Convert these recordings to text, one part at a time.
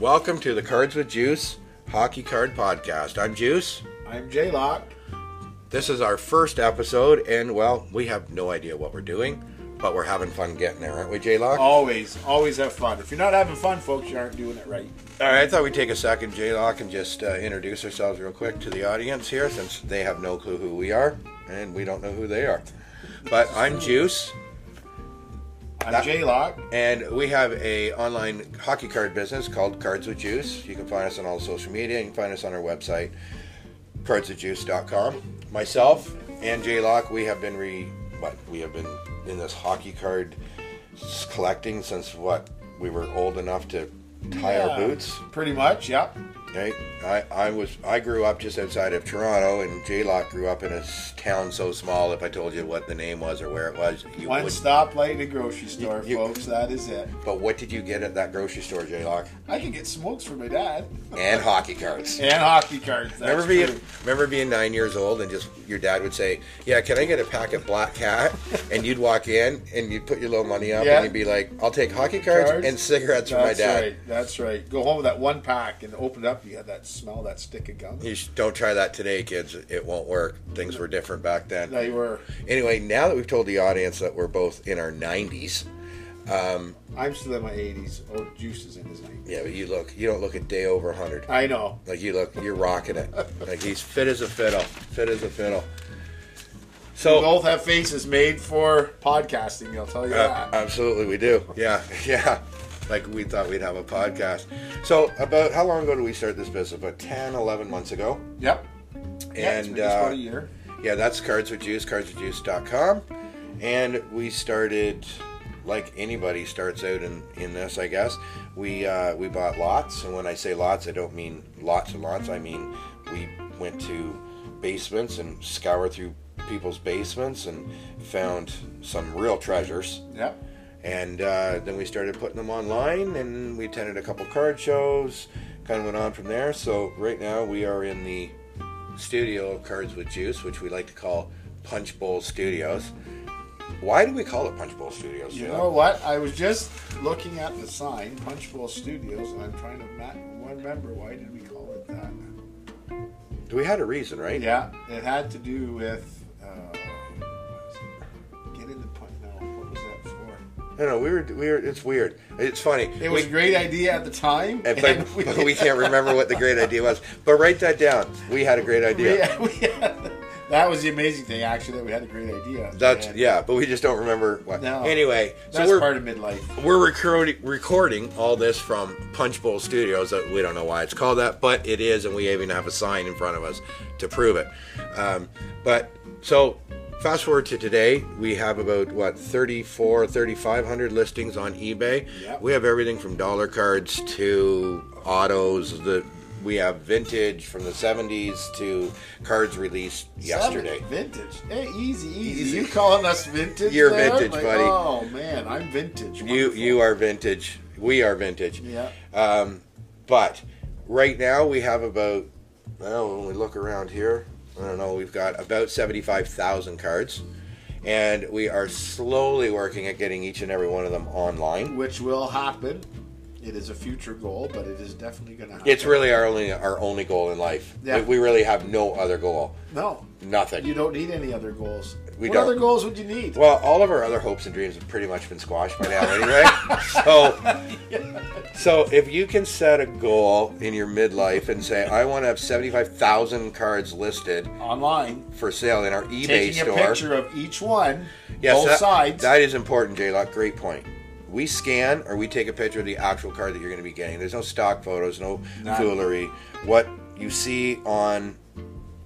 Welcome to the Cards with Juice Hockey Card Podcast. I'm Juice. I'm Jaylock. This is our first episode, and well, we have no idea what we're doing, but we're having fun getting there, aren't we, Jaylock? Always, always have fun. If you're not having fun, folks, you aren't doing it right. All right, I thought we'd take a second, Jaylock, and just uh, introduce ourselves real quick to the audience here, since they have no clue who we are, and we don't know who they are. But I'm Juice, I'm Jaylock. and we have a online hockey card business called Cards with Juice. You can find us on all social media. You can find us on our website, cardswithjuice.com. Myself and Jaylock, we have been re what we have been in this hockey card collecting since what we were old enough to tie our boots. Pretty much, yep. Right? I, I was I grew up just outside of Toronto, and Jaylock grew up in a town so small. If I told you what the name was or where it was, you One would. stoplight in a grocery store, you- folks. That is it. But what did you get at that grocery store, Jaylock? I can get smokes for my dad And hockey cards. and hockey cards. That's Remember being true. remember being nine years old and just your dad would say, "Yeah, can I get a pack of Black Cat?" And you'd walk in and you'd put your little money up Yeah. and you'd be like, "I'll take hockey cards, Cards? and cigarettes for my That's dad." right. That's right. Go home with that one pack and open it up. You had that smell, that stick of gum. You sh- don't try that today, kids. It won't work. Things were different back then. They were. Anyway, now that we've told the audience that we're both in our 90s, I'm still in my 80s. Oh, Juice is in his 90s. yeah, but you look, you don't look a day over 100. I know. Like you look, you're rocking it. Like he's fit as a fiddle, fit as a fiddle. We So both have faces made for podcasting. I'll tell you Uh, that. absolutely, we do. Yeah, yeah. Like we thought we'd have a podcast. So, about how long ago did we start this business? About 10, 11 months ago. Yep. Yeah, And been just about uh, a year. yeah, that's Cards with Juice, cardswithjuice.com. And we started like anybody starts out in, in this, I guess. We uh, we bought lots, and when I say lots, I don't mean lots and lots. I mean we went to basements and scoured through people's basements and found some real treasures. Yep. And uh, then we started putting them online, and we attended a couple card shows. Kind of went on from there. So right now we are in the studio of Cards with Juice, which we like to call Punch Bowl Studios. Why do we call it Punch Bowl Studios? You know what? I was just looking at the sign, Punch Bowl Studios, and I'm trying to remember why did we call it that? we had a reason, right? Yeah, it had to do with No, no, we were, we were. It's weird. It's funny. It was We- a great idea at the time, and- and but, but we can't remember what the great idea was. But write that down. We had a great idea. we- we had- that was the amazing thing, actually, that we had a great idea. That's And yeah, but we just don't remember what. No. Anyway, so we're part of midlife. we're recording recording all this from Punch Bowl Studios. We don't know why it's called that, but it is, and we even have a sign in front of us to prove it. Um, but so fast forward to today, we have about what 34, 3,500 listings on eBay. Yep. We have everything from dollar cards to autos. The we have vintage from the 70s to cards released yesterday. Seven, vintage. Hey, easy, easy, Easy. You calling us vintage? You're there? vintage, Like, buddy. Oh man, I'm vintage. You you are vintage. We are vintage. Yeah. Um, but right now we have about well, when we look around here, I don't know, we've got about seventy-five thousand cards, and we are slowly working at getting each and every one of them online. which will happen. It is a future goal, but it is definitely going to happen. It's really our only our only goal in life. Yeah. We, we really have no other goal. no. Nothing. You don't need any other goals. We what don't. other goals would you need? well, all of our other hopes and dreams have pretty much been squashed by now, anyway. so, so if you can set a goal in your midlife and say, "I want to have seventy-five thousand cards listed Online, for sale in our eBay taking store," a picture of each one, Yes, both that, sides. That is important, Jaylock. Great point. We scan or we take a picture of the actual card that you're going to be getting. There's no stock photos, no None. foolery. What you see on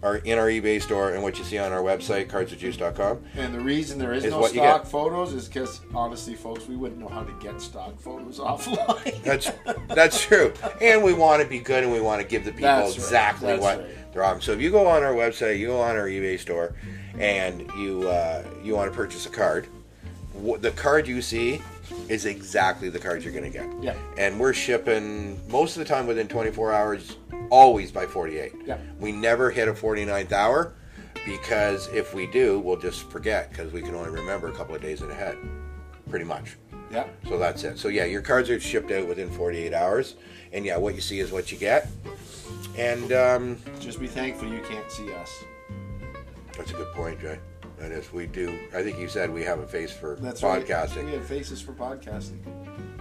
our in our eBay store and what you see on our website, cardswithjuice.com. and the reason there is, Is no stock photos is because, honestly, folks, we wouldn't know how to get stock photos offline. That's that's true. And we want to be good and we want to give the people right. exactly That's what right. they're on. So if you go on our website, you go on our eBay store, and you uh, you want to purchase a card, the card you see is exactly the cards you're going to get. Yeah. And we're shipping most of the time within 24 hours, always by 48. Yeah. We never hit a 49th hour because if we do, we'll just forget because we can only remember a couple of days in ahead. pretty much. Yeah. So that's it. So yeah, your cards are shipped out within 48 hours, and yeah, what you see is what you get. And um, Just be thankful you can't see us. that's a good point, Jay. That is, we do. I think you said we have a face for That's right. podcasting. We have faces for podcasting.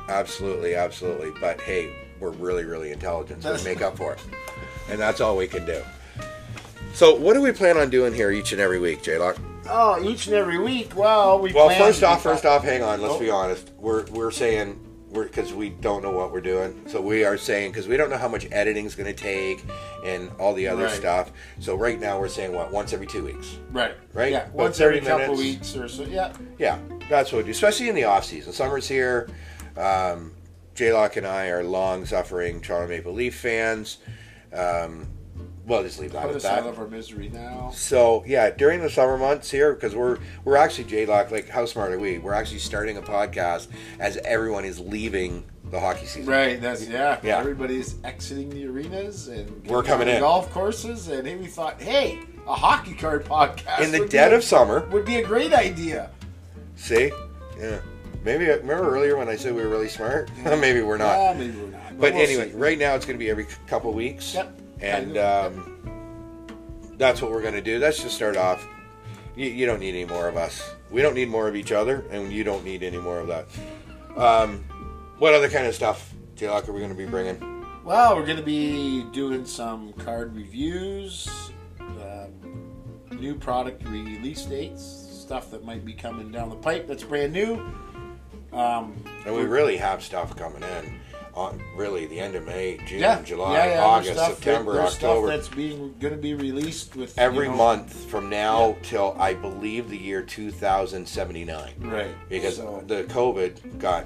Absolutely, absolutely. But hey, we're really, really intelligent, so we make up for it, and that's all we can do. So, what do we plan on doing here each and every week, Jaylock? Oh, each and every week. Well, we. Well, first off, first off, hang on. Let's Oh. be honest. We're we're saying because we don't know what we're doing. So we are saying because we don't know how much editing is going to take and all the other Right. stuff. So right now we're saying what once every two weeks. Right. Right? Yeah. About Once every 30 couple weeks or so. Yeah. Yeah, that's what we do, especially in the off season. Summer's here. Um, Jaylock and I are long-suffering Toronto Maple Leaf fans. Um, well, just leave that Put at us that. out of our misery now. So yeah, during the summer months here, because we're we're actually Jaylock. Like, how smart are we? We're actually starting a podcast as everyone is leaving the hockey season. Right. That's yeah. Yeah. Everybody's exiting the arenas and We're coming in. golf courses, and hey, we thought, hey, a hockey card podcast In the would be dead a- of summer. would be a great idea. See, yeah. Maybe remember earlier when I said we were really smart? Maybe we're not. Ah, maybe we're not. But we'll anyway, see. right now it's going to be every couple weeks. Yep. And um, that's what we're going to do. Let's just start off. You, you don't need any more of us. We don't need more of each other, and you don't need any more of that. Um, what other kind of stuff, Jaylock, are we going to be bringing? Well, we're going to be doing some card reviews, um, new product release dates, stuff that might be coming down the pipe that's brand new. Um, And we really have stuff coming in on really the end of May, June, yeah, July, yeah, yeah, August, September, October. Stuff that's being going to be released with every you know- month from now till I believe the year 2079. right? Because So, the COVID got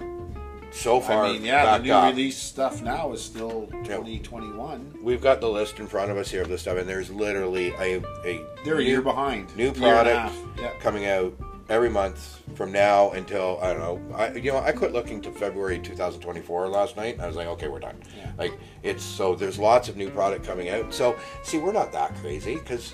so far I mean, yeah, the new up. release stuff now is still 2021. We've got the list in front of us here of the stuff, and there's literally a, a They're a year behind. new product coming out every month from now until I don't know. I you know I quit looking to February 2024 last night. And I was like, okay, we're done. Yeah. Like it's so there's lots of new product coming out. So see, we're not that crazy because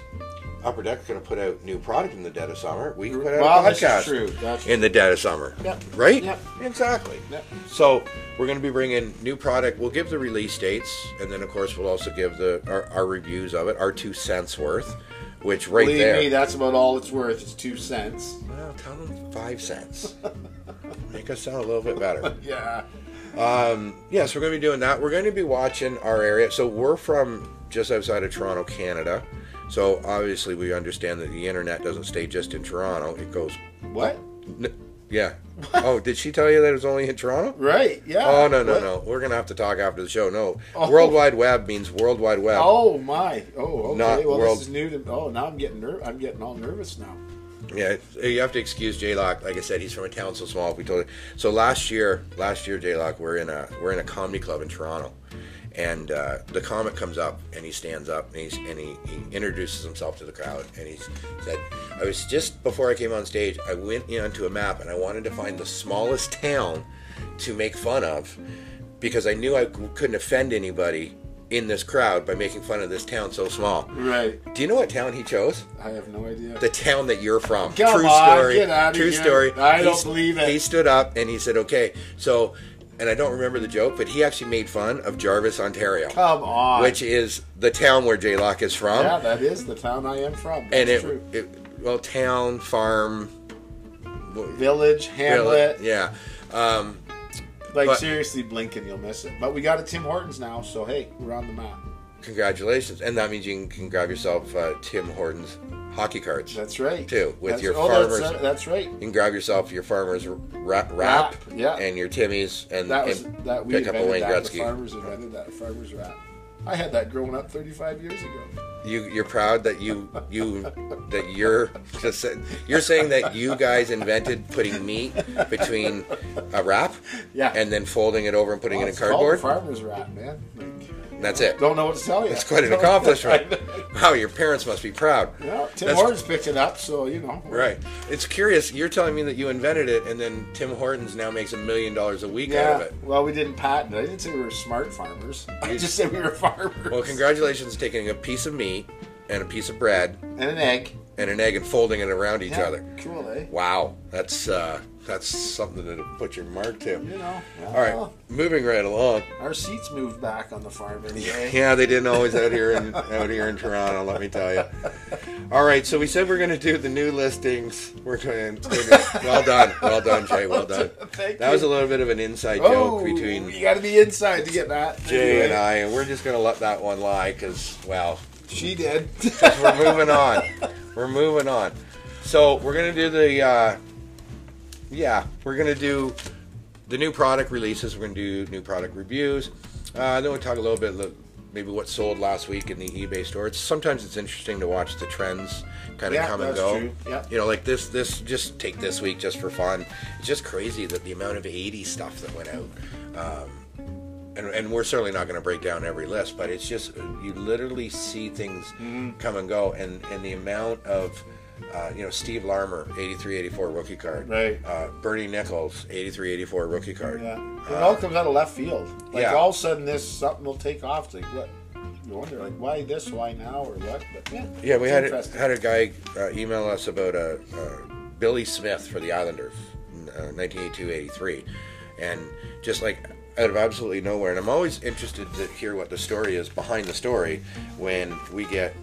Upper Deck's going to put out new product in the dead of summer. We can put out Well, a podcast true. That's in the dead of summer. Yep. Right? Yep. Exactly. Yep. So we're going to be bringing new product. We'll give the release dates, and then of course we'll also give the our, our reviews of it, our two cents worth, which right Believe there. me, that's about all it's worth. It's two cents. well, tell them five cents. Make us sound a little bit better. Yeah. Um, yes, we're going to be doing that. We're going to be watching our area. So we're from just outside of Toronto, Canada. So obviously we understand that the internet doesn't stay just in Toronto. It goes. What? N- yeah. Oh, did she tell you that it was only in Toronto? Right. Yeah. Oh no no What? no! We're gonna have to talk after the show. No, Oh. World Wide Web means World Wide Web. Oh my! Oh, okay. Not well, world- this is new to. Oh, now I'm getting ner- I'm getting all nervous now. Yeah, you have to excuse Jaylock. Like I said, he's from a town so small. We told you. So last year, last year, J Lock, we're in a we're in a comedy club in Toronto, and uh, the comic comes up and he stands up and he's and he, he introduces himself to the crowd and he said, "I was just before I came on stage. I went onto a map and I wanted to find the smallest town to make fun of because I knew I couldn't offend anybody." In this crowd by making fun of this town so small. Right. Do you know what town he chose? I have no idea. the town that you're from. Come True on, story. get outta True here. story. I don't believe it. He stood up and he said, "Okay." So, and I don't remember the joke, but he actually made fun of Jarvis, Ontario, Come on. which is the town where Jaylock is from. yeah, that is the town I am from. That's and it, true. it, well, town, farm, Village, Hamlet. yeah. Um, Like but- seriously, blink and you'll miss it. But we got a Tim Hortons now, so hey, we're on the map. Congratulations, and that means you can, grab yourself uh, Tim Hortons hockey cards. That's right. Too, with That's- your oh, farmers. That's, uh, that's right. You can grab yourself your farmers wrap, wrap, yeah. and your Timmies, and, That was and that we pick up a Wayne that. The Gretzky. farmers invented that. Farmers wrap. I had that growing up 35 years ago. You you're proud that you you that you're just you're saying that you guys invented putting meat between a wrap Yeah. and then folding it over and putting Well, it in cardboard. farmers wrap, man. Like, That's it. don't know what to tell you. That's quite an accomplishment. Wow, your parents must be proud. Yeah, Tim That's- Hortons picked it up, so you know. Right. It's curious. You're telling me that you invented it, and then Tim Hortons now makes a million dollars a week out of it. Well, we didn't patent it. I didn't say we were smart farmers. I just said we were farmers. Well, congratulations taking a piece of meat and a piece of bread and an egg. and an egg and folding it around each Yeah, other. Cool, eh? Wow, that's uh, that's something to put your mark to. You know. All right, moving right along. Our seats moved back on the farm anyway. Yeah, they didn't always out here in out here in Toronto. Let me tell you. All right, so we said we're going to do the new listings. We're going. to well done, well done, Jay. Well done. Thank That you. was a little bit of an inside Oh, joke between you got to be inside to get that. Jay Anyway, and I, and we're just going to let that one lie because, well, She did. we're moving on. We're moving on. So we're gonna do the, uh, yeah, we're gonna do the new product releases. We're gonna do new product reviews. Uh, then we'll talk a little bit, maybe what sold last week in the eBay store. It's sometimes it's interesting to watch the trends kind of Yeah, come and that's go. true. Yeah. You know, like this, this just take this week just for fun. It's just crazy that the amount of 80 stuff that went out. Um, and, and we're certainly not going to break down every list, but it's just you literally see things Mm-hmm. come and go, and and the amount of uh, you know Steve Larmer, 83, 84 rookie card, Right. Uh, Bernie Nicholls, 83, 84 rookie card. Yeah. It all comes out of left field. Like yeah. all of a sudden, this something will take off. It's like what? You wonder, like, why this? Why now? Or what? But yeah. Yeah, we had interesting. had a guy uh, email us about a, uh Billy Smith for the Islanders, uh, 1982-83, and just like out of absolutely nowhere. And I'm always interested to hear what the story is behind the story when we get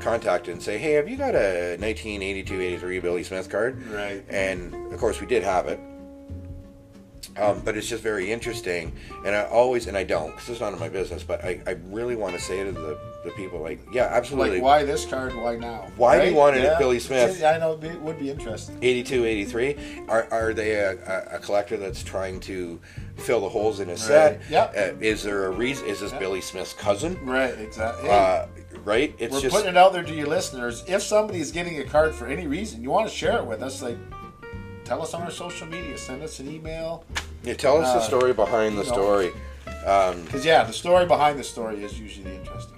contacted and say, "Hey, have you got a 1982-83 Billy Smith card?" Right. And of course, we did have it. Um, but it's just very interesting, and I always and I don't because it's none of my business. But I, I really want to say to the, the people like, yeah, absolutely. Like, why this card? Why now? Why do you want it at Billy Smith? I know it would be interesting. 82, 83. Are, are they a, a, collector that's trying to fill the holes in his set? Right. Yep. Uh, is there a reason? Is this Yep. Billy Smith's cousin? Right. Exactly. Uh, right? It's We're just putting it out there to your listeners. If somebody's getting a card for any reason, you want to share it with us, like tell us on our social media, send us an email. yeah, tell us the uh, story behind the know. story. Um, Because yeah, the story behind the story is usually the interesting.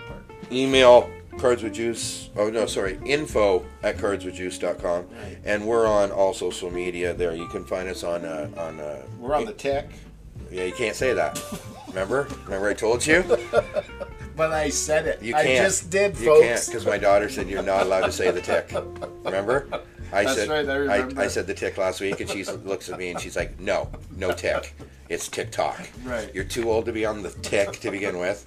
Email cards with juice oh no sorry info at cardswithjuice.com Right. and we're on all social media there you can find us on uh, on uh, We're on the tech, yeah you can't say that remember remember i told you but I said it. You I can't. I just did, You folks. can't because my daughter said you're not allowed to say the tick. Remember? I That's said right, I remember. I, said the tick last week, and she looks at me and she's like, "No, no tick. It's TikTok. Right. You're too old to be on the tick to begin with,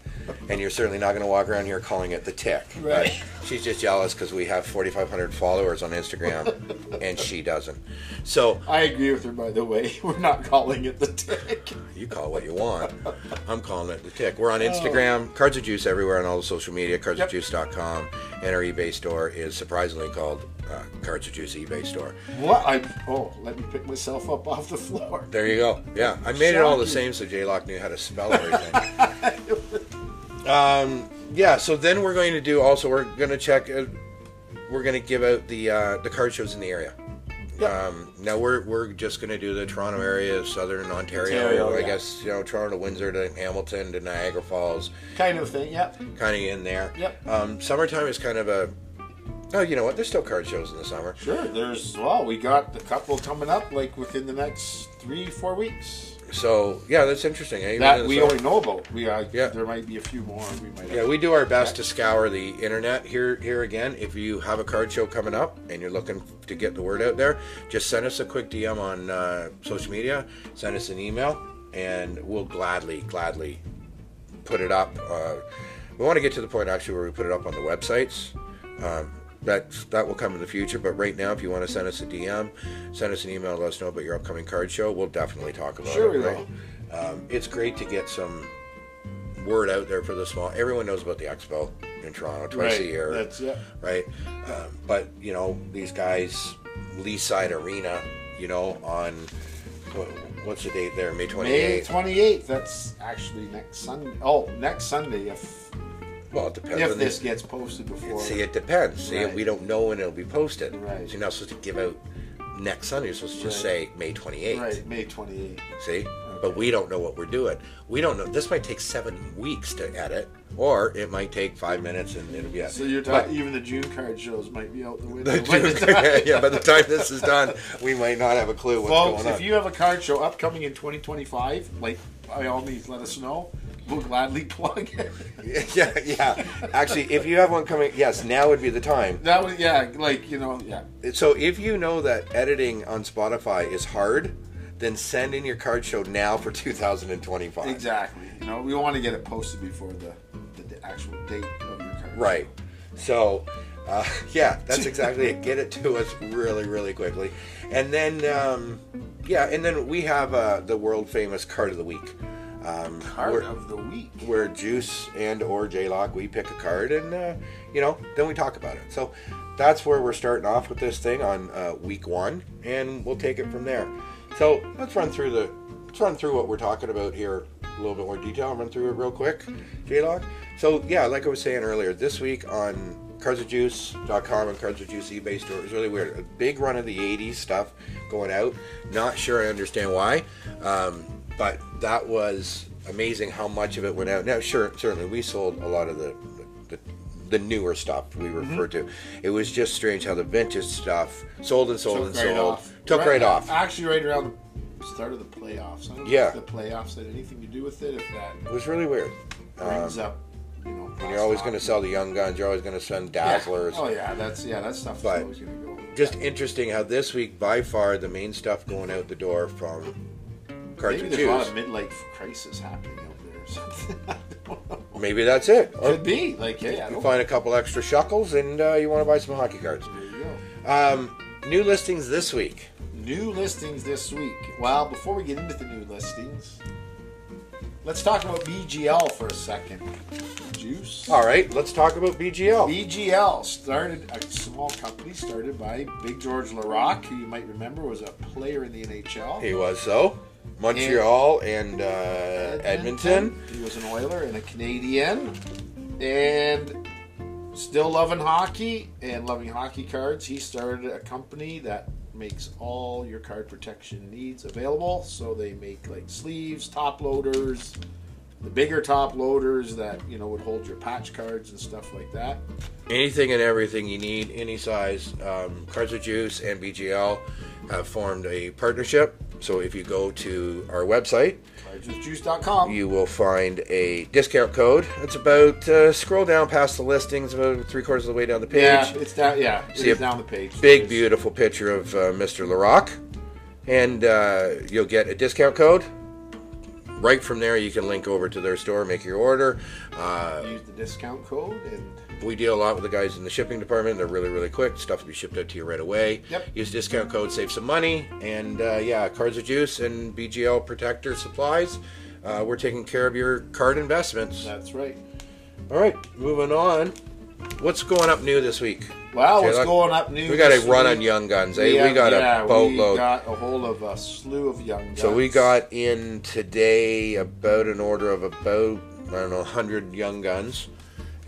and you're certainly not going to walk around here calling it the tick." But Right. she's just jealous because we have 4,500 followers on Instagram, and she doesn't. So I agree with her, by the way. We're not calling it the tick. You call it what you want. I'm calling it the tick. We're Oh. on Instagram, Cards of Juice everywhere on all the social media, cardsofjuice.com, and our eBay store is surprisingly called uh, Cards of Juice eBay store. What? I oh, let me pick myself up off the floor. There you go. Yeah, I made it all the same so Jaylock knew how to spell everything. um, yeah, so then we're going to do also, we're going to check, uh, we're going to give out the uh, the card shows in the area. Yep. Um, now we're we're just going to do the Toronto area, Southern Ontario. Ontario, I yeah. guess you know Toronto Windsor to Hamilton to Niagara Falls, Kind of thing. Yep. kind of in there. Yep. Um, summertime is kind of a. Oh, you know what? There's still card shows in the summer. Sure. There's well, we got a couple coming up like within the next three, four weeks. So yeah, that's interesting. eh? Even in That the we summer. only know about. We uh, Yeah. There might be a few more. We might. Yeah, we do our best to scour the internet. Here, here again, if you have a card show coming up and you're looking to get the word out there, just send us a quick DM on uh, social media, send us an email, and we'll gladly, gladly put it up. Uh, we want to get to the point actually where we put it up on the websites. Um, that that will come in the future, but right now, if you want to send us a DM, send us an email, let us know about your upcoming card show. We'll definitely talk about Sure it. we right? Um, it's great to get some word out there for the small. Everyone knows about the expo in Toronto twice right. a year, That's yeah. right? Um, but you know these guys, Leaside Arena, you know on what's the date there? May twenty May twenty eighth. That's actually next Sunday. Oh, next Sunday if Well, it depends. if this gets posted before. see, it depends. See, Right. we don't know when it'll be posted. Right. So you're not supposed to give out next Sunday. You're supposed to just Right. say May twenty eighth. Right, May twenty eighth. See? But we don't know what we're doing. We don't know. This might take seven weeks to edit, or it might take five minutes and it'll be out. So you're But- talking even the June card shows might be out the window. The by the June- time- yeah, by the time this is done, we might not have a clue what's Folks, going on. Folks, if you have a card show upcoming in 2025, like by all means, let us know. We'll gladly plug it. yeah, yeah. Actually, if you have one coming, yes, now would be the time. That was yeah, like you know, yeah. So if you know that editing on Spotify is hard, then send in your card show now for 2025. Exactly. You know, we want to get it posted before the, the actual date of your card. Right. So, uh, yeah, that's exactly it. Get it to us really, really quickly, and then um, yeah, and then we have uh, the world famous card of the week. Um, Card of the week. where Juice and or Jaylock, we pick a card and uh, you know then we talk about it. So that's where we're starting off with this thing on uh, week one, and we'll take it from there. So let's run through the let's run through what we're talking about here a little bit more detail. I'll run through it real quick, Jaylock. So yeah, like I was saying earlier, this week on cardsofjuice.com and Cards of Juice eBay store. It was really weird. A big run of the 80s stuff going out. Not sure I understand why, um, but that was amazing how much of it went out. Now, sure, certainly we sold a lot of the the, the newer stuff we mm-hmm. refer to. It was just strange how the vintage stuff sold and sold and right sold. off. Took right, off. Actually, right around the start of the playoffs. I don't know Yeah. if the playoffs had anything to do with it. If that It was really weird. brings um, up, you know, And you're always going to sell the young guns. You're always going to send dazzlers. Oh yeah, that's yeah, that stuff But- is always going to go. Just interesting how this week, by far, the main stuff going out the door from Cards Maybe there's a lot of midlife crisis happening out there or something. I don't know. Maybe that's it. Could be like, hey, I you find a couple extra shuckles and uh, you want to buy some hockey cards. There you go. Um, new listings this week. New listings this week. Well, before we get into the new listings, let's talk about BGL for a second. Juice. All right, let's talk about BGL. BGL started a small company started by Big George Larocque, who you might remember was a player in the NHL. He was so. Montreal and uh, Edmonton. He was an Oiler and a Canadien, and still loving hockey and loving hockey cards. He started a company that makes all your card protection needs available. So they make like sleeves, top loaders, the bigger top loaders that you know would hold your patch cards and stuff like that. Anything and everything you need, any size. Um, Cards of Juice and BGL have formed a partnership. So if you go to our website, Cardswithjuice.com. you will find a discount code. It's about uh, scroll down past the listings, about three quarters of the way down the page. Yeah, it's down. Yeah, See a down the page. Big, There's- beautiful picture of uh, Mr. Larocque, and uh, you'll get a discount code. Right from there, you can link over to their store, make your order. Uh, Use the discount code and we deal a lot with the guys in the shipping department. They're really, really quick. Stuff will be shipped out to you right away. Yep. Use discount code, save some money, and uh, yeah, Cards of Juice and BGL Protector Supplies. Uh, we're taking care of your card investments. that's right. All right, moving on. What's going up new this week? Well, what's going up new? We got a run week? on Young Guns. Eh? We, have- got yeah, a boatload. We got a whole of a slew of young guns. So we got in today about an order of about I don't know 100 young guns,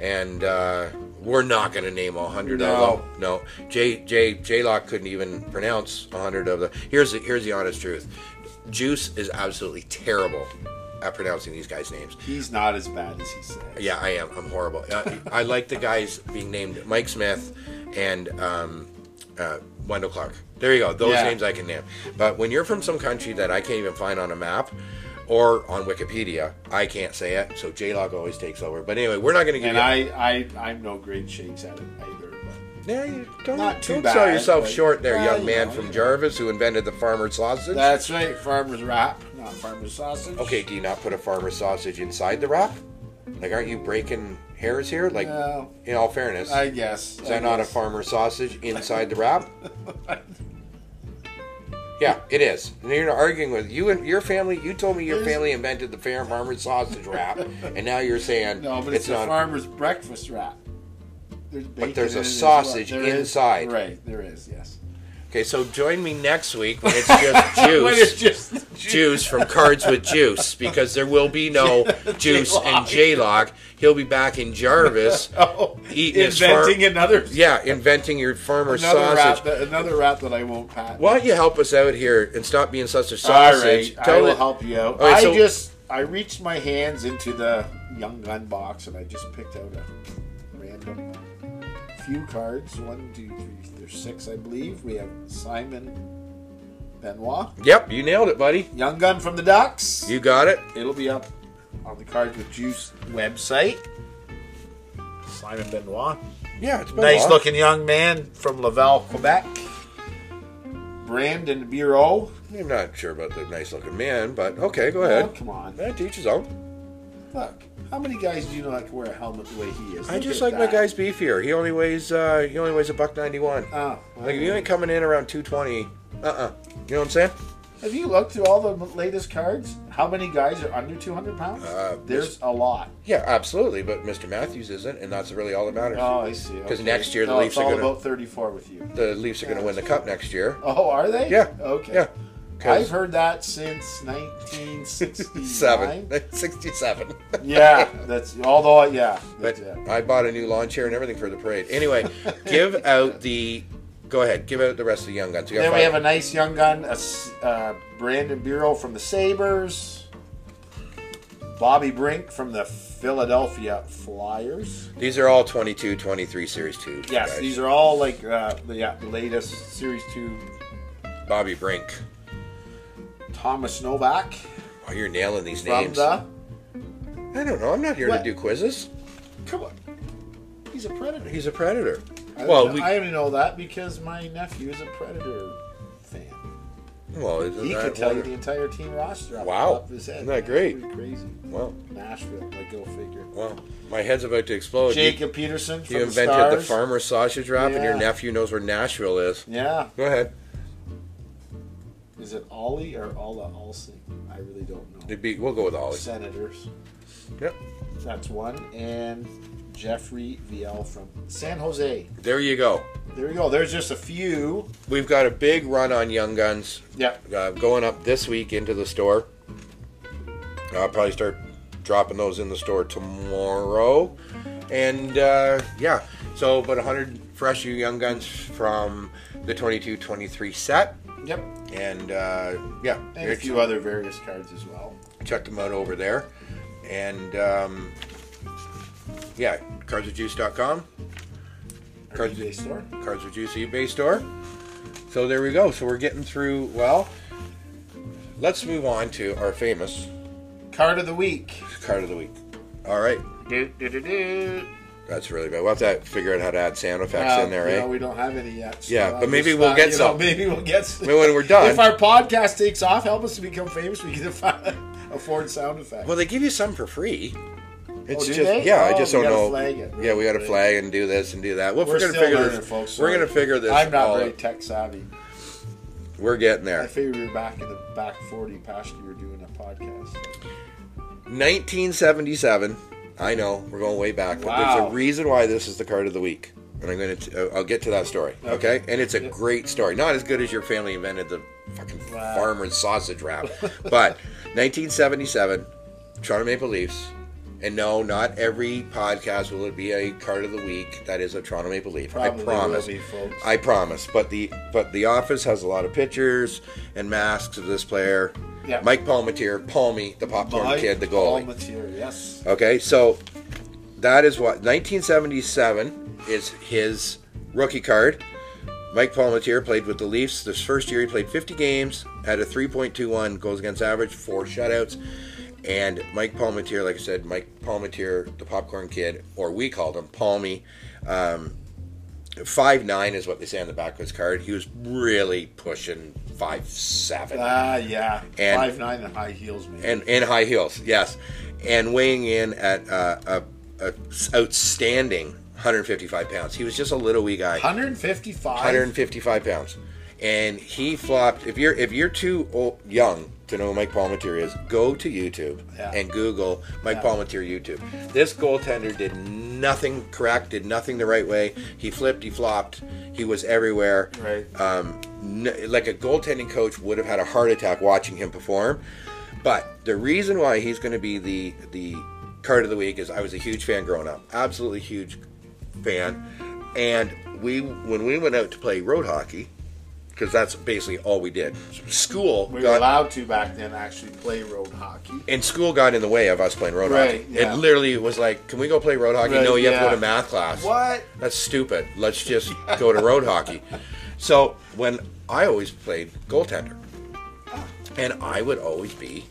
and uh, we're not going to name all 100 No. of them. No, J J Jaylock couldn't even pronounce a 100 of them. Here's the here's the honest truth. Juice is absolutely terrible at pronouncing these guys' names. He's not as bad as he says. Yeah, I am. I'm horrible. Uh, I like the guys being named Mike Smith and um, uh, Wendel Clark. There you go. Those Yeah. names I can name. But when you're from some country that I can't even find on a map or on Wikipedia, I can't say it. So Jaylock always takes over. But anyway, we're not going to get. And. I, I, I'm no great shakes at it either. But yeah, you don't, Not too don't bad, sell yourself but- short there, well, young you man know, from. Jarvis who invented the farmer sausage. that's right, farmer's wrap, not farmer's sausage. okay, do you not put a farmer sausage inside the wrap? Like, aren't you breaking hairs here? Like, Well, in all fairness. I guess. Is that not a farmer sausage inside the wrap? Yeah, it is. And you're arguing with you and your family. You told me your family invented the fair farmer sausage wrap, and now you're saying No, but it's, a not. farmer's breakfast wrap. There's bacon there's a as well. sausage There is- inside. right, there is, yes. Okay, so join me next week when it's just juice. When it's just Juice from Cards with Juice because there will be no Juice and Jaylock. He'll be back in Jarvis. Oh, Eating his far- inventing another Yeah, inventing your farmer another sausage. that, another wrap that I won't patent. Why don't you help us out here and stop being such a All sausage? right, I will the- help you out. All right, I so- just I reached my hands into the young gun box and I just picked out a random few cards. One, two, three, there's six, I believe. We have Simon Benoit, Yep, you nailed it, buddy. young gun from the Ducks. You got it. It'll be up on the Cards with Juice website. Simon Benoit. Yeah, it's been Nice looking young man from Laval, Quebec. Brandon Biro. I'm not sure about the nice looking man, but okay, go Oh, ahead. come on. That teaches his own. Look, how many guys do you know that can wear a helmet the way he is? I just like my guy's beefier. He only weighs uh he only weighs a buck ninety one. Oh, Like if you ain't coming in around two twenty, uh uh You know what I'm saying? Have you looked through all the latest cards? How many guys are under 200 pounds? Uh, There's a lot. Yeah, absolutely. But Mr. Matthews isn't, and that's really all that matters. Oh, I see. 'Cause Okay. next year the no, Leafs it's are all gonna- about 34 with you. The Leafs are going to win the cup next year. Oh, are they? Yeah. Okay. Yeah. I've heard that since 1967. 67. Yeah, that's although yeah, But that's it. I bought a new lawn chair and everything for the parade. Anyway, give out the. Go ahead. Give out the rest of the young guns. You got Then we five. have a nice young gun, a uh, Brandon Biro from the Sabres, Bobby Brink from the Philadelphia Flyers. These are all 22, 23 Series 2. Yes, guys. these are all like uh, the yeah, latest Series Two. Bobby Brink. Thomas Novak Oh, you're nailing these names. the. I don't know. I'm not here What? to do quizzes. Come on, he's a predator. He's a predator. I well, only- we, I only know that because my nephew is a predator fan. well, He could tell you the entire team roster. Off Wow. his head. Isn't that great? Crazy. Well, Nashville, like go figure. well, my head's about to explode. Jacob Peterson from You, the invented Stars. the farmer sausage wrap, and your nephew knows where Nashville is. Yeah, Go ahead. is it Ollie or Ola Alsing? I really don't know. It'd be, we'll go with Ollie. Senators. Yep. That's one, and Jeffrey Viel from San Jose. There you go. There you go. There's just a few. We've got a big run on Young Guns Yeah. uh, going up this week into the store. I'll probably start dropping those in the store tomorrow. And uh, yeah, so about 100 fresh new Young Guns from the 22 23 set. Yep. And uh, yeah, And a few other various cards as well. check them out over there. And um, yeah, cardswithjuice.com, Cards- eBay store. Cards with Juice eBay store. So there we go. So we're getting through. Well, let's move on to our famous Card of the week. card of the week. All right, Do, do, do, do. that's really bad. We'll have to figure out how to add sound effects Uh, in there, you eh? know, we don't have any yet. so Yeah, but maybe we'll thought, get you know, some. maybe we'll get some. When we're done. If our podcast takes off, help us to become famous. We can afford sound effects. well, they give you some for free. It's Oh, just they? yeah. I Oh, just don't know. Yeah, we got to flag and do this and do that. Well, We're we're gonna figure learning, this. folks. We're gonna figure this. I'm not very tech savvy. We're getting there. I figured we were back in the back 40 past year doing a podcast. 1977. I know we're going way back, but there's a reason why this is the card of the week, and I'm going to. Uh, I'll get to that story. Okay, Okay. and it's a Yep. great story. Not as good as your family invented the fucking Wow. farmer's sausage wrap, but 1977, Toronto Maple Leafs. And no, not every podcast will it be a card of the week that is a Toronto Maple Leaf. Probably I promise. be, folks. I promise. But the but the office has a lot of pictures and masks of this player. Yeah. Mike Palmateer, Palmy, the popcorn Mike kid, the goalie. Palmateer, yes. Okay, so that is what 1977 is his rookie card. Mike Palmateer played with the Leafs. This first year, he played 50 games, had a 3.21 goals against average, four shutouts. And Mike Palmateer, like I said, Mike Palmateer, the popcorn kid, or we called him Palmy. Um, Five nine is what they say on the back of his card. He was really pushing five seven Ah, yeah. And- Five nine and high heels, man. and and high heels, yes, and weighing in at uh, a, a outstanding 155 pounds. He was just a little wee guy, 155. 155 pounds, and he flopped. If you're if you're too old, young to know who Mike Palmateer is, go to YouTube Yeah. and Google Mike Yeah. Palmateer YouTube. This goaltender did nothing correct, did nothing the right way. He flipped, he flopped, he was everywhere Right. um, n- like a goaltending coach would have had a heart attack watching him perform. But the reason why he's going to be the the card of the week is I was a huge fan growing up, absolutely huge fan, and we when we went out to play road hockey because that's basically all we did. School we were got allowed to back then actually play road hockey. and school got in the way of us playing road Right, hockey. yeah. It literally was like, "Can we go play road hockey?" Right, no, you have to go to math class. What? That's stupid. Let's just go to road hockey. So when I always played goaltender, ah. and I would always be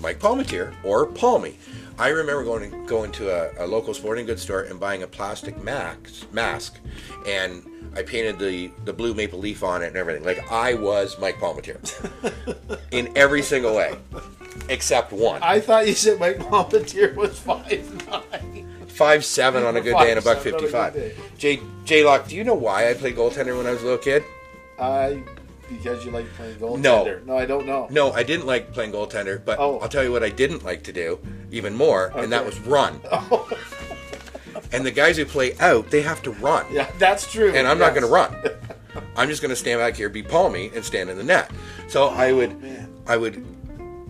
Mike Palmateer or Palmy. I remember going to, going to a, a local sporting goods store and buying a plastic mask, mask, and I painted the, the blue maple leaf on it and everything. Like I was Mike Palmateer in every single way, except one. I thought you said Mike Palmateer was five nine. Five seven on a good day and a buck 5'7" on a fifty five. J Jaylock, do you know why I played goaltender when I was a little kid? I because you like playing goaltender. No. no, I don't know. No, I didn't like playing goaltender, but Oh. I'll tell you what I didn't like to do even more, and that was run. Oh. and the guys who play out, they have to run. Yeah, that's true. and I'm not going to run. I'm just going to stand back here, be palmy, and stand in the net. So I would, Oh, man. I would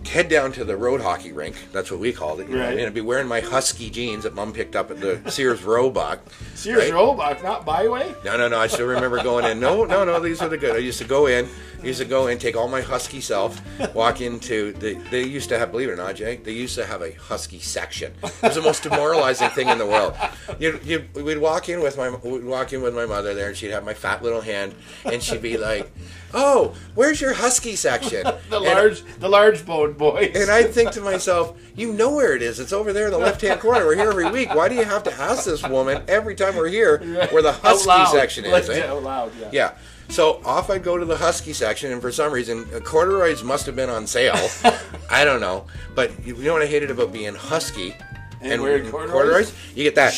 head down to the road hockey rink. That's what we called it. You know what I mean? I'd be wearing my husky jeans that Mom picked up at the Sears Roebuck. Sears right? Roebuck, not Bi-Way. No, no, no. I still remember going in. No, no, no. These are the good. I used to go in. I used to go in, take all my husky self, walk into the. They used to have, believe it or not, Jay. They used to have a husky section. It was the most demoralizing thing in the world. You, you, we'd walk in with my, we'd walk in with my mother there, and she'd have my fat little hand, and she'd be like, "Oh, where's your husky section?" The And- large, the large bone boys. and I think to myself, you know where it is. It's over there in the left hand corner. We're here every week. Why do you have to ask this woman every time we're here where the husky section is? Like, eh? Out loud, yeah. Yeah. So off I'd go to the husky section, and for some reason, corduroys must have been on sale. I don't know. But you know what I hated about being husky And wearing corduroys? You get that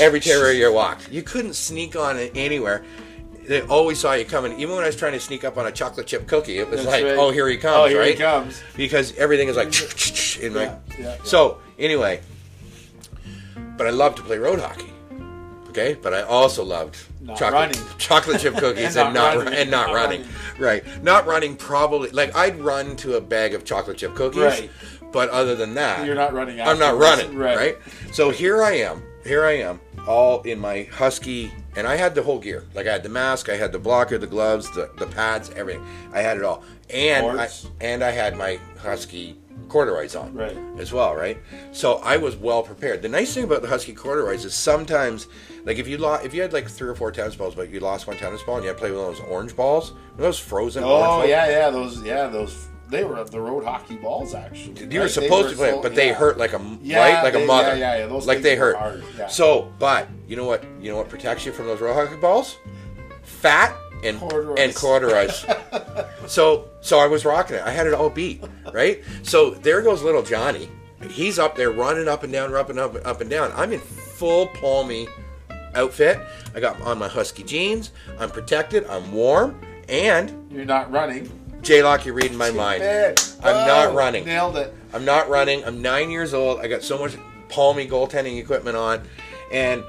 every terrier you walk. You couldn't sneak on it anywhere. They always saw you coming. Even when I was trying to sneak up on a chocolate chip cookie, it was That's like, right. oh, here he oh, comes, Oh, here right? he comes. Because everything is like, in my. Yeah, yeah, yeah. So anyway, but I love to play road hockey. Okay, but I also loved Not chocolate, running. chocolate chip cookies And and, not not running. and not, Not running. Right, not running. Probably like I'd run to a bag of chocolate chip cookies, Right. but other than that, You're not running I'm not running. Right. Right. So here I am. Here I am, all in my husky, and I had the whole gear. Like I had the mask, I had the blocker, the gloves, the, the pads, everything. I had it all, and I, and I had my husky corduroys on Right. as well, right? So I was well prepared. The nice thing about the husky corduroys is sometimes, like if you lost, if you had like three or four tennis balls, but you lost one tennis ball and you had to play with those orange balls, those frozen. Oh, orange Oh balls, yeah, yeah. Those, yeah, those. They were the road hockey balls, actually. You were right? They supposed to play so- but they yeah. hurt like a Yeah, right, like they- a mother. yeah, yeah, yeah, those like they hurt. hard, yeah. So, but you know what? You know what protects you from those road hockey balls? Fat and Corduroys. and corduroys. so, so I was rocking it. I had it all beat, right? So there goes little Johnny. He's up there running up and down, up and up, up and down. I'm in full palmy outfit. I got on my husky jeans. I'm protected. I'm warm, and You're not running. Jaylock, you're reading my mind. I'm Oh, not running. Nailed it. I'm not running. I'm nine years old. I got so much palmy goaltending equipment on, and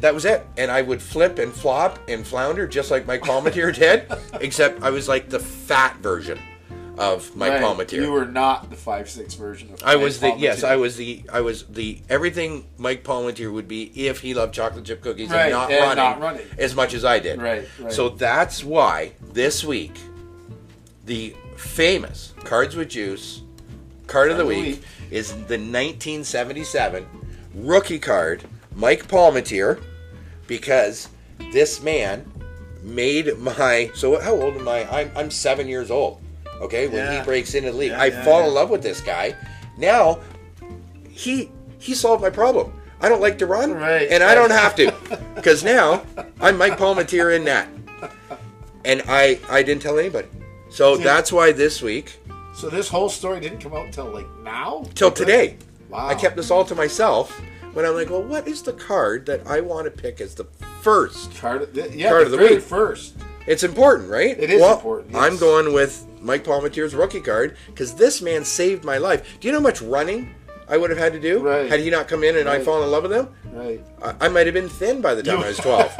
that was it. And I would flip and flop and flounder just like Mike Palmateer did, except I was like the fat version of Mike Right. Palmateer. You were not the five six version of. I was the yes, I was the I was the everything Mike Palmateer would be if he loved chocolate chip cookies Right, and, not, and running not running. as much as I did. Right, right. So that's why this week the famous Cards with Juice card of the week, week. is the 1977 rookie card Mike Palmateer because this man made my so how old am I? I'm, I'm seven years old. Okay, when Yeah. he breaks into the league, Yeah, I yeah, fall in love with this guy. Now he he solved my problem. I don't like to run, Right. and I don't have to because now I'm Mike Palmateer in that, and I I didn't tell anybody. So See- that's why this week So this whole story didn't come out until like now. till today. Wow. I kept this all to myself when I'm like, well, what is the card that I want to pick as the first? card. Of the, yeah, Card the, of the week. first. It's important, right? It is Well, important, yes. I'm going with Mike Palmateer's rookie card because this man saved my life. Do you know how much running I would have had to do Right. had he not come in and I fallen in love with him? Right. I, I might have been thin by the time You- I was 12.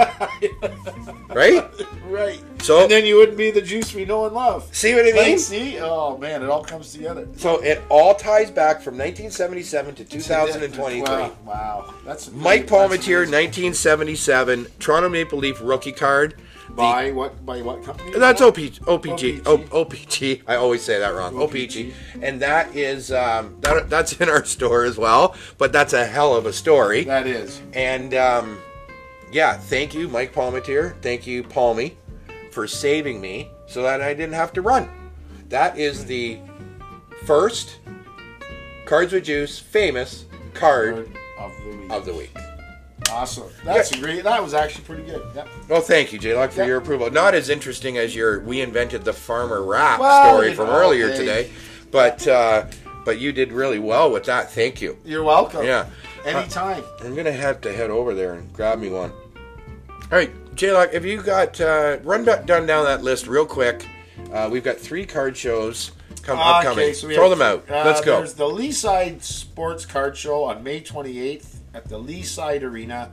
right? Right. So- and then you wouldn't be the juice we know and love. See what I Like, mean? see? Oh man, it all comes together. So it all ties back from 1977 to 2023. Wow, wow. that's Mike amazing. 1977, Toronto Maple Leaf rookie card. The- by what? By what company? That's OPG. OPG. OPG. O- OPG. I always say that wrong. OPG. And that is um, that, that's in our store as well. But that's a hell of a story. That is. And um, yeah, thank you, Mike Palmateer. Thank you, Palmy, for saving me so that I didn't have to run. That is the first Cards with Juice famous card Word of the week. of the week. Awesome. That's a great. That was actually pretty good. Yep. Well, thank you, Jaylock, for Yeah. your approval. Not as interesting as your "We invented the farmer rap" Well, story from earlier they- today, but uh, but you did really well with that. Thank you. You're welcome. Yeah. Anytime. I'm gonna have to head over there and grab me one. All right, Jaylock, have you got uh, run down down that list real quick? Uh, we've got three card shows come upcoming. Okay, so we Throw them out. uh, Let's go. There's the Leaside Sports Card Show on May 28th at the Leaside Arena,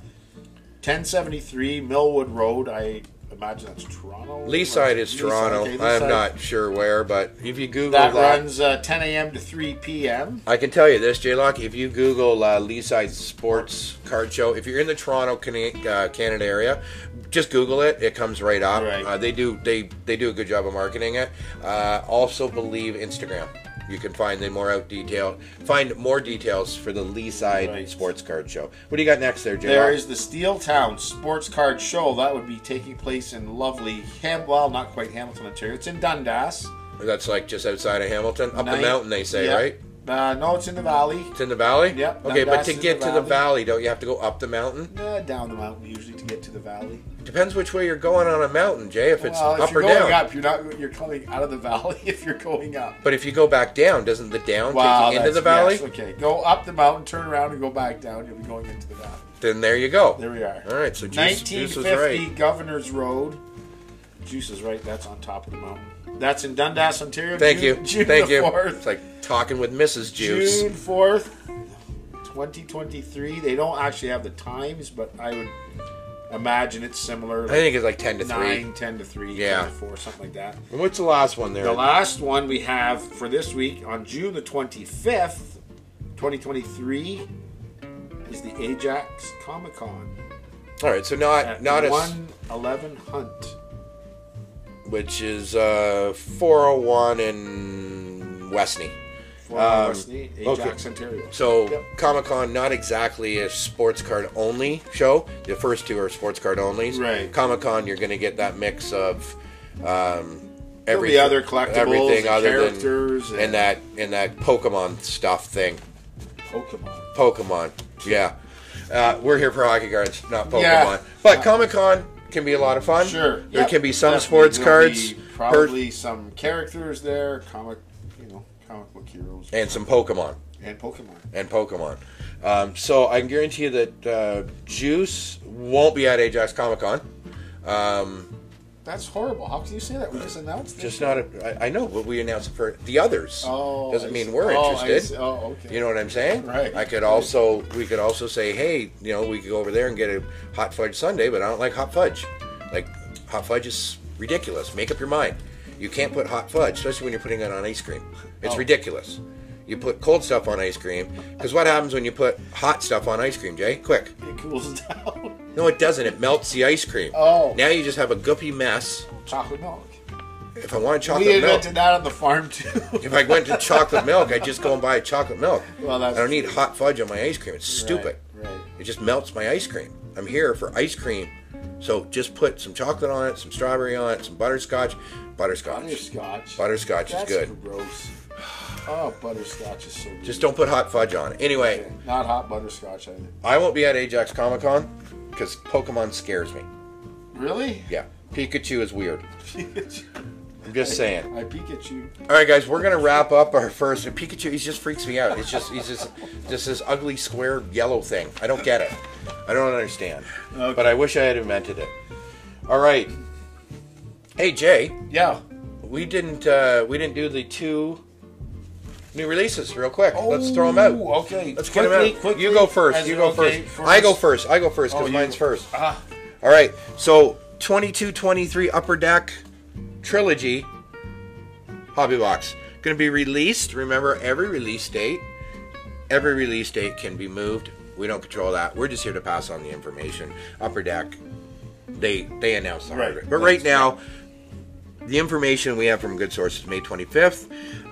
1073 Millwood Road. I imagine that's Toronto. Leaside is Leaside, Toronto. okay, I'm not sure where, but if you Google That that, runs uh, 10 a.m. to 3 p.m. I can tell you this, J-Lock. If you Google uh, Leaside Sports Card Show, if you're in the Toronto, uh, Canada area, just Google it. It comes right up. Right. Uh, they do they they do a good job of marketing it. Uh, also, believe Instagram. You can find the more out detail. Find more details for the Leaside Right. Sports Card Show. What do you got next there, J-Lock? There is the Steel Town Sports Card Show. That would be taking place in lovely Ham. Well, not quite Hamilton, Ontario. It's in Dundas. That's like just outside of Hamilton, up the mountain. They say, yeah. right? Uh, no, it's in the valley. It's in the valley. Yep, Okay, but to get the to the valley. don't you have to go up the mountain? Uh, down the mountain usually to get to the valley. Depends which way you're going on a mountain, Jay. If it's well, if up you're or going down. up, you're not. You're coming out of the valley if you're going up. But if you go back down, doesn't the down Wow, take you into the valley? yes, okay, go up the mountain, turn around, and go back down. You'll be going into the valley. Then there you go. There we are. All right, so Juice, Juice was 1950 right. Governor's Road. Juice is right. That's on top of the mountain. That's in Dundas, Ontario. Thank June, you. June Thank you. 4th. It's like talking with Mrs. Juice. June 4th, 2023. They don't actually have the times, but I would imagine it's similar. I think it's like 10 to 3. 9, 10 to 3, Yeah. 10 to 4, something like that. And what's the last one there? The last one we have for this week on June the 25th, 2023, is the Ajax Comic Con All right, so not at not as 111 Hunt. Which is uh 401 in Westney. For Um, Westney, okay. Ajax, Ontario. So Yep. Comic Con not exactly a sports card only show. The first two are sports card onlys. Right. Comic Con, you're going to get that mix of um, every other collectibles everything other characters than and- and that and that Pokemon stuff thing. Pokemon. Pokemon, yeah. Uh, we're here for hockey cards, not Pokemon. Yeah. But Comic Con can be a lot of fun. Sure. There Yep. can be some Definitely. sports cards be per- probably some characters there, comic, you know, comic book heroes, and some Pokemon. and Pokemon. and Pokemon. Um, so I can guarantee you that uh, Juice won't be at Ajax Comic Con. Um, That's horrible. How can you say that? We just announced it. just not. A, I, I know, but we announced it for the others. Oh, doesn't mean we're Oh, I interested. Oh, okay. You know what I'm saying? Right. I could also we could also say, hey, you know, we could go over there and get a hot fudge sundae, but I don't like hot fudge. Like hot fudge is ridiculous. Make up your mind. You can't put hot fudge, especially when you're putting it on ice cream. It's Oh. ridiculous. You put cold stuff on ice cream because what happens when you put hot stuff on ice cream, Jay? Quick. It cools down. No, it doesn't. It melts the ice cream. Oh. Now you just have a goopy mess. Chocolate milk. If I want We chocolate milk, invented that on the farm too. if I went to chocolate milk, I'd just go and buy chocolate milk. Well, that's I don't need hot fudge on my ice cream. It's stupid. Right. right. It just melts my ice cream. I'm here for ice cream. So just put some chocolate on it, some strawberry on it, some butterscotch. Butterscotch. Butterscotch. Butterscotch is That's good. gross. Oh, butterscotch is so good. Just don't put hot fudge on it. Anyway, Okay, Not hot butterscotch either. I won't be at Ajax Comic Con because Pokemon scares me. Really? Yeah. Pikachu is weird. I'm just saying. I Pikachu. All right, guys, we're gonna wrap up our first. Pikachu, he just freaks me out. It's just, he's just, just this ugly square yellow thing. I don't get it. I don't understand. Okay. But I wish I had invented it. All right. Hey Jay, Yeah. we didn't, uh, we didn't do the two new releases real quick. Let's throw them out. Oh, Okay. Let's get them out. Quickly, you go first. You go okay, first. I go first. I go first Oh, because you- mine's first. Ah, All right. So 22 23 Upper Deck Trilogy Hobby Box. Going to be released. Remember, every release date, every release date can be moved. We don't control that. We're just here to pass on the information. Upper Deck, they they announce the Right. hardware. But right now, the information we have from good sources May 25th,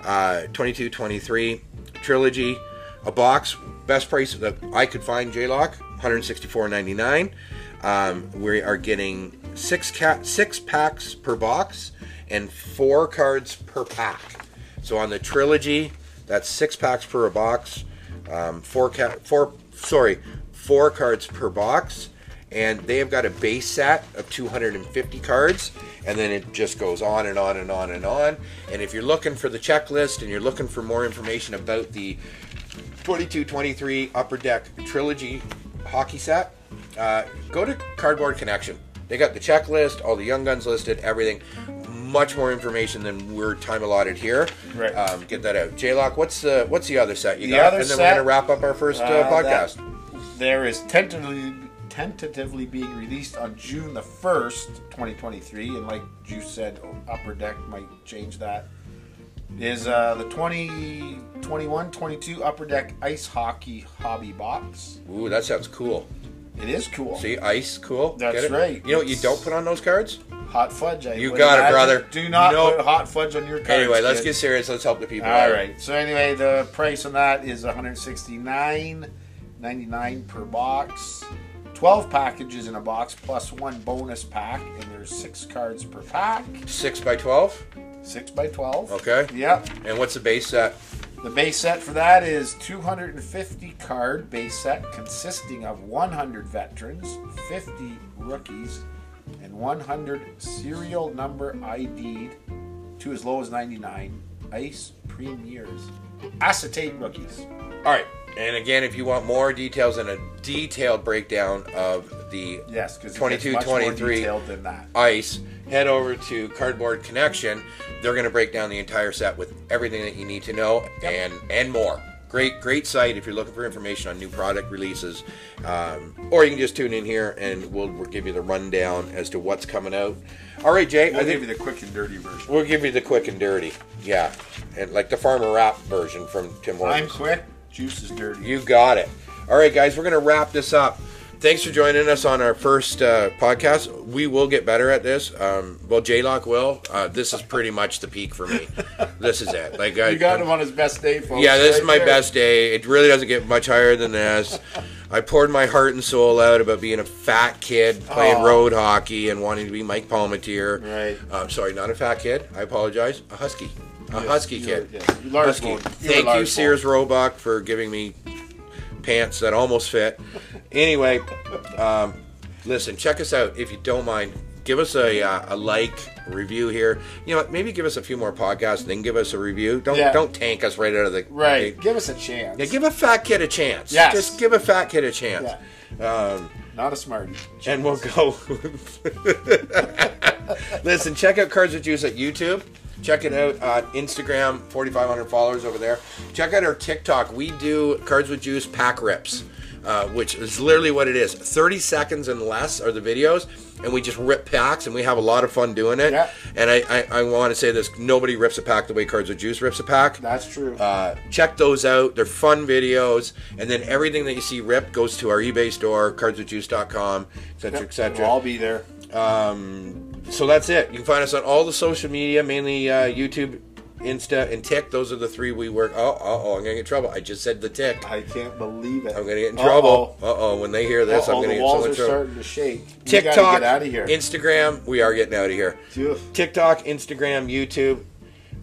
uh, 22 23 Trilogy, a box, best price that I could find, JLock, 164.99. Um, we are getting six cat six packs per box and four cards per pack. So on the trilogy, That's six packs per a box. Um, four cat four sorry, four cards per box, and they have got a base set of 250 cards, and then it just goes on and on and on and on. And if you're looking for the checklist and you're looking for more information about the 22-23 Upper Deck Trilogy hockey set, uh, go to Cardboard Connection. They got the checklist, all the young guns listed, everything. Much more information than we're time allotted here. Right. Um, get that out. J-Lock, what's the what's the other set you The got? and then set, we're gonna wrap up our first uh, Uh, podcast. that- there is tentatively tentatively being released on June the first, 2023, and like Juice said, Upper Deck might change that. Is uh, the 2021-22 Upper Deck Ice Hockey Hobby Box? Ooh, that sounds cool. It is cool. See, ice, cool. That's Get it? right. You know what you don't put on those cards? Hot fudge. I You got it, brother. Do not No. put hot fudge on your cards. Anyway, let's kid. get serious. Let's help the people. All out. right. So anyway, the price on that is 169.99 per box. 12 packages in a box plus one bonus pack, and there's six cards per pack. Six by twelve. Six by 12. Okay. Yep. And what's the base set? The base set for that is 250 card base set consisting of 100 veterans, 50 rookies, and 100 serial number ID'd to as low as 99 ice premiers. Acetate rookies. All right. And again, if you want more details and a detailed breakdown of the Yes, because 22, 22, 23 23. than that. ice, head over to Cardboard Connection. They're going to break down the entire set with everything that you need to know and and more. Great, great site if you're looking for information on new product releases, um, or you can just tune in here and we'll, we'll give you the rundown as to what's coming out. All right, Jay, We'll I think give you the quick and dirty version. we'll give you the quick and dirty. Yeah, and like the farmer rap version from Tim Hortons. I'm quick, juice is dirty. You got it. All right, guys, we're going to wrap this up. Thanks for joining us on our first uh, podcast. We will get better at this. Um, well, J-Lock will. Uh, this is pretty much the peak for me. this is it. Like I, you got I'm- him on his best day, folks. yeah, this is my there. best day. It really doesn't get much higher than this. I poured my heart and soul out about being a fat kid playing road hockey and wanting to be Mike Palmateer. Right. Uh, sorry, not a fat kid. I apologize. A husky. A husky you kid. yes, large husky. Thank you, Sears Roebuck, for giving me pants that almost fit. Anyway, um, listen, check us out if you don't mind. Give us a, uh, a like, review here. You know, maybe give us a few more podcasts, and then give us a review. Don't Yeah. don't tank us right out of the Right. gate. Give us a chance. Yeah, give a fat kid a chance. Yes. Just give a fat kid a chance. Um, Not a smartie. and we'll go. Listen, check out Cards with Juice at YouTube. Check it out on Instagram, 4,500 followers over there. Check out our TikTok. We do Cards with Juice pack rips, uh, which is literally what it is. 30 seconds and less are the videos, and we just rip packs, and we have a lot of fun doing it. Yeah. And I, I, I want to say this nobody rips a pack the way Cards with Juice rips a pack. That's true. Uh, check those out. They're fun videos. And then everything that you see ripped goes to our eBay store, cardswithjuice.com, et cetera, et We'll all be there. Um, so that's it. You can find us on all the social media, mainly uh, YouTube, Insta, and Tick. Those are the three we work. Oh, oh, oh, I'm gonna get in trouble. I just said the Tick. I can't believe it. I'm gonna get in trouble. Uh oh, when they hear this, I'm gonna the get walls so are much trouble. starting to shake. TikTok, get out of here. Instagram. We are getting out of here. Phew. TikTok, Instagram, YouTube.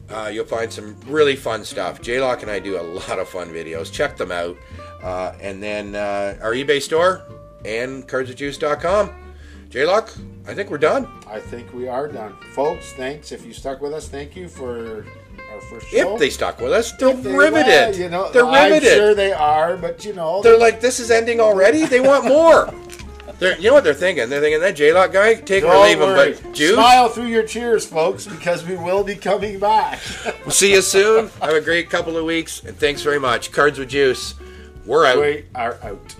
Uh, you'll find some really fun stuff. J-Lock and I do a lot of fun videos. Check them out. Uh, and then uh, our eBay store and cardsofjuice.com. J-Lock, I think we're done. I think we are done, folks. Thanks if you stuck with us. Thank you for our first show. If they stuck with us, they're They- riveted. well, you know, they're I'm riveted. sure they are, but you know, They're like, this is ending already? They want more. They're, you know what they're thinking? They're thinking, that J-Lock guy, take him or don't leave him. But Juice, Smile through your cheers, folks, because we will be coming back. we'll see you soon. Have a great couple of weeks. And thanks very much. Cards with Juice. We're out. we are out.